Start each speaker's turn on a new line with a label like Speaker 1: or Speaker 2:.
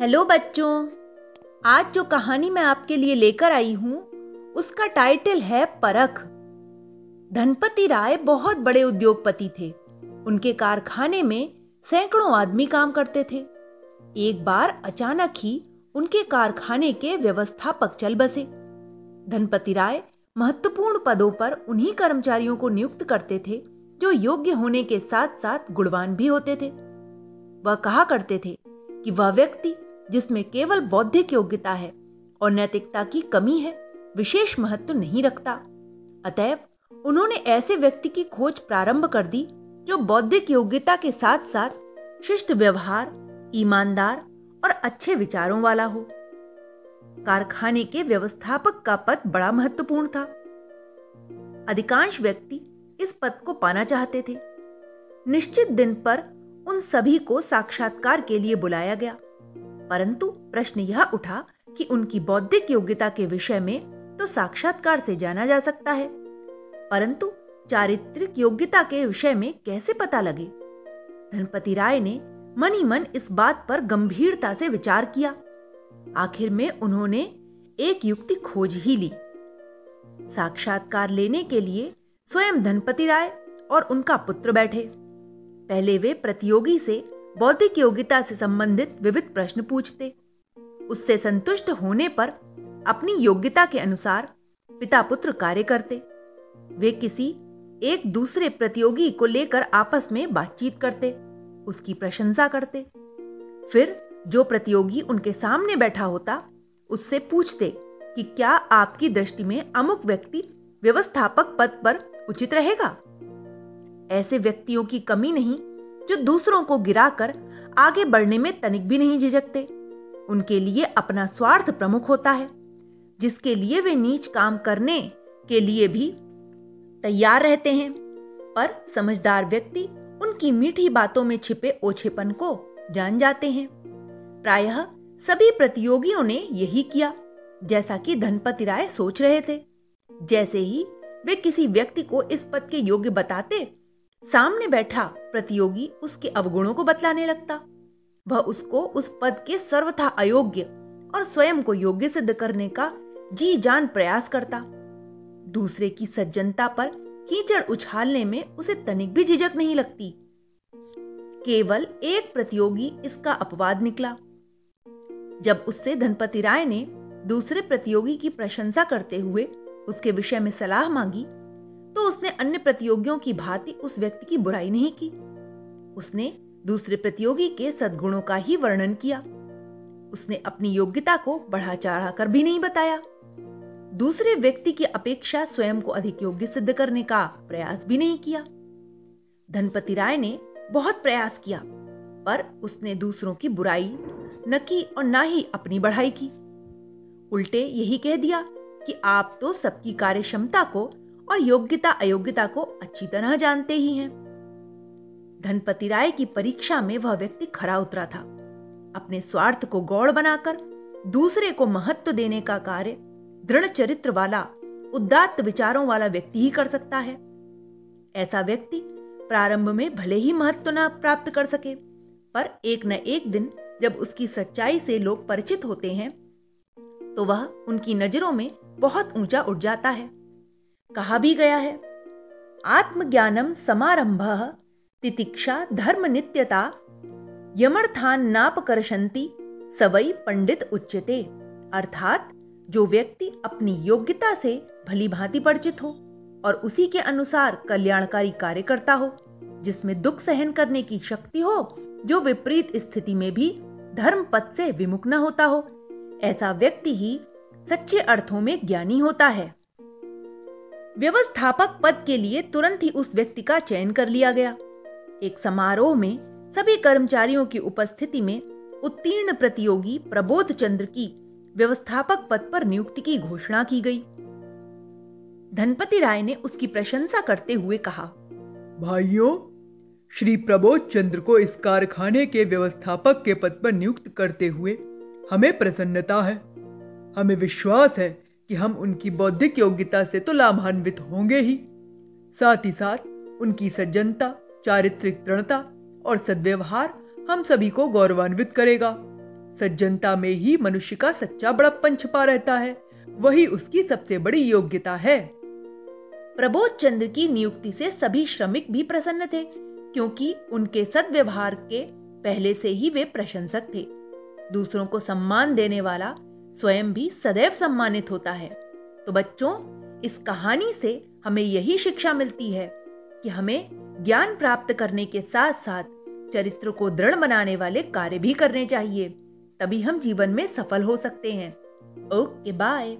Speaker 1: Hello बच्चों, आज जो कहानी मैं आपके लिए लेकर आई हूँ, उसका टाइटल है परख। धनपति राय बहुत बड़े उद्योगपति थे। उनके कारखाने में सैकड़ों आदमी काम करते थे। एक बार अचानक ही उनके कारखाने के व्यवस्थापक चल बसे। धनपति राय महत्वपूर्ण पदों पर उन्हीं कर्मचारियों को नियुक्त करते थे, जो योग्य होने के साथ साथ गुणवान भी होते थे। वह कहा करते थे कि वह व्यक्ति जिसमें केवल बौद्धिक योग्यता है और नैतिकता की कमी है, विशेष महत्व नहीं रखता। अतएव, उन्होंने ऐसे व्यक्ति की खोज प्रारंभ कर दी, जो बौद्धिक योग्यता के साथ साथ शिष्ट व्यवहार, ईमानदार और अच्छे विचारों वाला हो। कारखाने के व्यवस्थापक का पद बड़ा महत्वपूर्ण था। अधिकांश व्यक्ति इस पद को पाना चाहते थे। निश्चित दिन पर उन सभी को साक्षात्कार के लिए बुलाया गया। परंतु प्रश्न यह उठा कि उनकी बौद्धिक योग्यता के विषय में तो साक्षात्कार से जाना जा सकता है। परंतु चारित्रिक योग्यता के विषय में कैसे पता लगे? धनपति राय ने मन मन इस बात पर गंभीरता से विचार किया। आखिर में उन्होंने एक युक्ति खोज ही ली। साक्षात्कार लेने के लिए स्वयं धनपति राय और उनका पुत्र बैठे। पहले वे प्रतियोगी से बौद्धिक योग्यता से संबंधित विविध प्रश्न पूछते। उससे संतुष्ट होने पर अपनी योग्यता के अनुसार पिता पुत्र कार्य करते। वे किसी एक दूसरे प्रतियोगी को लेकर आपस में बातचीत करते, उसकी प्रशंसा करते। फिर जो प्रतियोगी उनके सामने बैठा होता, उससे पूछते कि क्या आपकी दृष्टि में अमुक व्यक्ति व्यवस्थापक पद पर उचित रहेगा? ऐसे व्यक्तियों की कमी नहीं जो दूसरों को गिराकर आगे बढ़ने में तनिक भी नहीं झिझकते। उनके लिए अपना स्वार्थ प्रमुख होता है, जिसके लिए वे नीच काम करने के लिए भी तैयार रहते हैं। पर समझदार व्यक्ति उनकी मीठी बातों में छिपे ओछेपन को जान जाते हैं। प्रायः सभी प्रतियोगियों ने यही किया, जैसा कि धनपति राय सोच रहे थे। जैसे ही वे किसी व्यक्ति को इस पद के योग्य बताते सामने बैठा प्रतियोगी उसके अवगुणों को बतलाने लगता। वह उसको उस पद के सर्वथा अयोग्य और स्वयं को योग्य सिद्ध करने का जी जान प्रयास करता। दूसरे की सज्जनता पर कीचड़ उछालने में उसे तनिक भी झिझक नहीं लगती। केवल एक प्रतियोगी इसका अपवाद निकला। जब उससे धनपति राय ने दूसरे प्रतियोगी की प्रशंसा करते हुए उसके विषय में सलाह मांगी तो उसने अन्य प्रतियोगियों की भांति उस व्यक्ति की बुराई नहीं की। उसने दूसरे प्रतियोगी के सद्गुणों का ही वर्णन किया। उसने अपनी योग्यता को बढ़ा चढ़ा कर भी नहीं बताया। दूसरे व्यक्ति की अपेक्षा स्वयं को अधिक योग्य सिद्ध करने का प्रयास भी नहीं किया। धनपति राय ने बहुत प्रयास किया, पर उसने दूसरों की बुराई न की और ना ही अपनी बढ़ाई की। उल्टे यही कह दिया कि आप तो सबकी कार्य क्षमता को और योग्यता अयोग्यता को अच्छी तरह जानते ही हैं। धनपति राय की परीक्षा में वह व्यक्ति खरा उतरा था। अपने स्वार्थ को गौड़ बनाकर, दूसरे को महत्व देने का कार्य, दृढ़ चरित्र वाला, उदात्त विचारों वाला व्यक्ति ही कर सकता है। ऐसा व्यक्ति प्रारंभ में भले ही महत्व न प्राप्त कर सके, पर एक न एक दिन जब उसकी सच्चाई से लोग परिचित होते हैं तो वह उनकी नज़रों में बहुत ऊँचा उठ जाता है। कहा भी गया है। आत्मज्ञानम समारंभ तितिक्षा धर्म नित्यता। यमर्थान नापकर्षंती सवई पंडित उच्चते अर्थात, जो व्यक्ति अपनी योग्यता से भली भांति परिचित हो और उसी के अनुसार कल्याणकारी कार्य करता हो, जिसमें दुख सहन करने की शक्ति हो, जो विपरीत स्थिति में भी धर्म पथ से विमुख न होता हो, ऐसा व्यक्ति ही सच्चे अर्थों में ज्ञानी होता है। व्यवस्थापक पद के लिए तुरंत ही उस व्यक्ति का चयन कर लिया गया। एक समारोह में सभी कर्मचारियों की उपस्थिति में उत्तीर्ण प्रतियोगी प्रबोध चंद्र की व्यवस्थापक पद पर नियुक्ति की घोषणा की गई। धनपति राय ने उसकी प्रशंसा करते हुए कहा,
Speaker 2: भाइयों, श्री प्रबोध चंद्र को इस कारखाने के व्यवस्थापक के पद पर नियुक्त करते हुए हमें प्रसन्नता है, हमें विश्वास है कि हम उनकी बौद्धिक योग्यता से तो लाभान्वित होंगे ही। साथ ही साथ, उनकी सज्जनता, चारित्रिक दृढ़ता और सद्व्यवहार हम सभी को गौरवान्वित करेगा। सज्जनता में ही मनुष्य का सच्चा बड़प्पन छुपा रहता है। वही उसकी सबसे बड़ी योग्यता है।
Speaker 1: प्रबोध चंद्र की नियुक्ति से सभी श्रमिक भी प्रसन्न थे, क्योंकि उनके सदव्यवहार के पहले से ही वे प्रशंसक थे। दूसरों को सम्मान देने वाला स्वयं भी सदैव सम्मानित होता है। तो बच्चों, इस कहानी से हमें यही शिक्षा मिलती है कि हमें ज्ञान प्राप्त करने के साथ साथ चरित्र को दृढ़ बनाने वाले कार्य भी करने चाहिए, तभी हम जीवन में सफल हो सकते हैं। Okay, bye.